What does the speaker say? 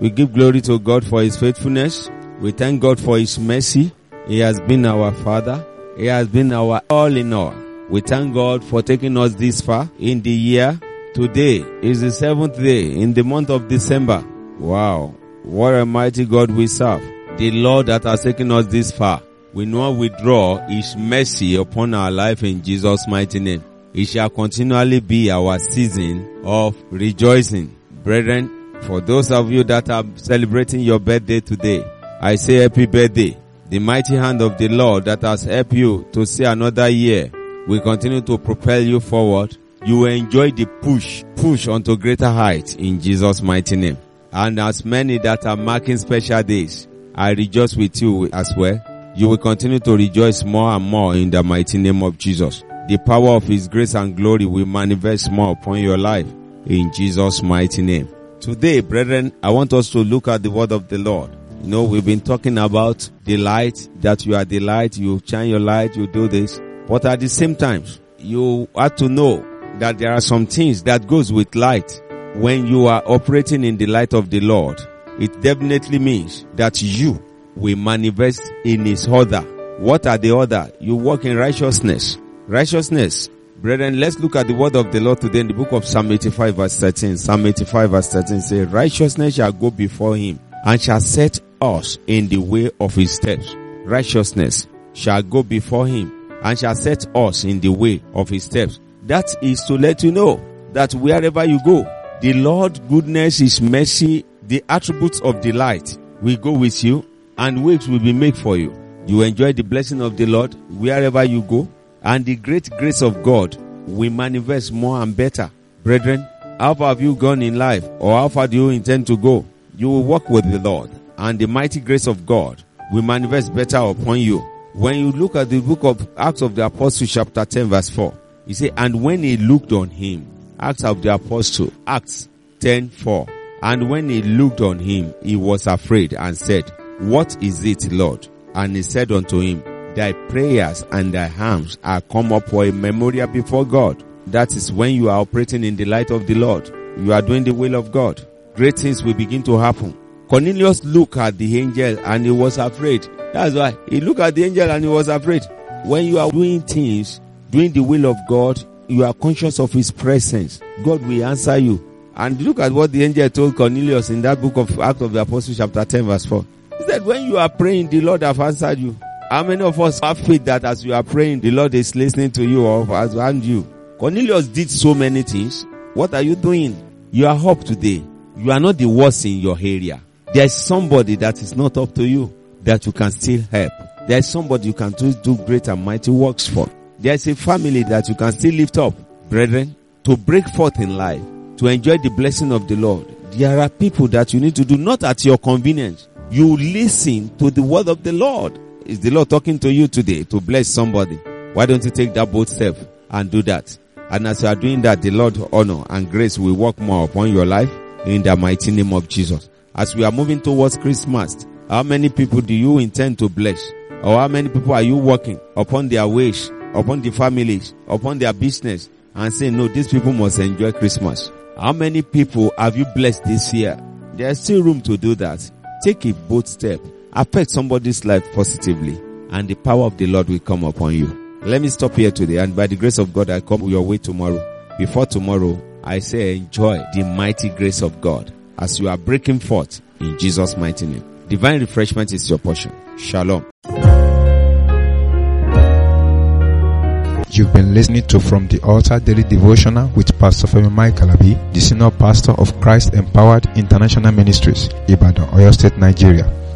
We give glory to God for His faithfulness. We thank God for His mercy. He has been our Father. He has been our all in all. We thank God for taking us this far in the year. Today is the seventh day in the month of December. Wow. What a mighty God we serve. The Lord that has taken us this far will not withdraw His mercy upon our life in Jesus' mighty name. It shall continually be our season of rejoicing. Brethren, for those of you that are celebrating your birthday today, I say happy birthday. The mighty hand of the Lord that has helped you to see another year will continue to propel you forward. You will enjoy the push, push onto greater heights in Jesus' mighty name. And as many that are marking special days, I rejoice with you as well. You will continue to rejoice more and more in the mighty name of Jesus. The power of His grace and glory will manifest more upon your life in Jesus' mighty name. Today, brethren, I want us to look at the word of the Lord. You know, we've been talking about the light, that you are the light, you shine your light, you do this. But at the same time, you have to know that there are some things that goes with light. When you are operating in the light of the Lord, it definitely means that you will manifest in His order. What are the order? You walk in righteousness. Righteousness. Brethren, let's look at the word of the Lord today in the book of Psalm 85 verse 13. Psalm 85 verse 13 says, righteousness shall go before him and shall set us in the way of his steps. Righteousness shall go before him and shall set us in the way of his steps. That is to let you know that wherever you go, the Lord goodness, his mercy, the attributes of delight will go with you and ways will be made for you. You enjoy the blessing of the Lord wherever you go and the great grace of God will manifest more and better. Brethren, how far have you gone in life or how far do you intend to go? You will walk with the Lord and the mighty grace of God will manifest better upon you. When you look at the book of Acts of the Apostle chapter 10 verse 4, he said, and when he looked on him, Acts of the Apostle, Acts 10 4, and when he looked on him, he was afraid and said, what is it, Lord? And he said unto him, thy prayers and thy harms are come up for a memorial before God. That is when you are operating in the light of the Lord. You are doing the will of God. Great things will begin to happen. Cornelius looked at the angel and he was afraid. That's why he looked at the angel and he was afraid. When you are doing things, doing the will of God, you are conscious of his presence. God will answer you. And look at what the angel told Cornelius in that book of Acts of the Apostles chapter 10 verse 4. He said, when you are praying, the Lord have answered you. How many of us have faith that as you are praying, the Lord is listening to you or has you? Cornelius did so many things. What are you doing? You are up today. You are not the worst in your area. There is somebody that is not up to you that you can still help. There is somebody you can do, do great and mighty works for. There is a family that you can still lift up. Brethren, to break forth in life, to enjoy the blessing of the Lord, there are people that you need to do not at your convenience. You listen to the word of the Lord. Is the Lord talking to you today to bless somebody? Why don't you take that bold step and do that? And as you are doing that, the Lord honor and grace will work more upon your life in the mighty name of Jesus. As we are moving towards Christmas, how many people do you intend to bless? Or how many people are you working upon their wish, upon the families, upon their business and say, no, these people must enjoy Christmas? How many people have you blessed this year? There's still room to do that. Take a bold step affect somebody's life positively and the power of the Lord will come upon you. Let me stop here today and by the grace of God I come your way tomorrow. Before tomorrow, I say enjoy the mighty grace of God as you are breaking forth in Jesus mighty name. Divine refreshment is your portion. Shalom. You've been listening to From the Altar Daily Devotional with Pastor Femi Alabi, the Senior Pastor of Christ Empowered International Ministries, Ibadan, Oyo State, Nigeria.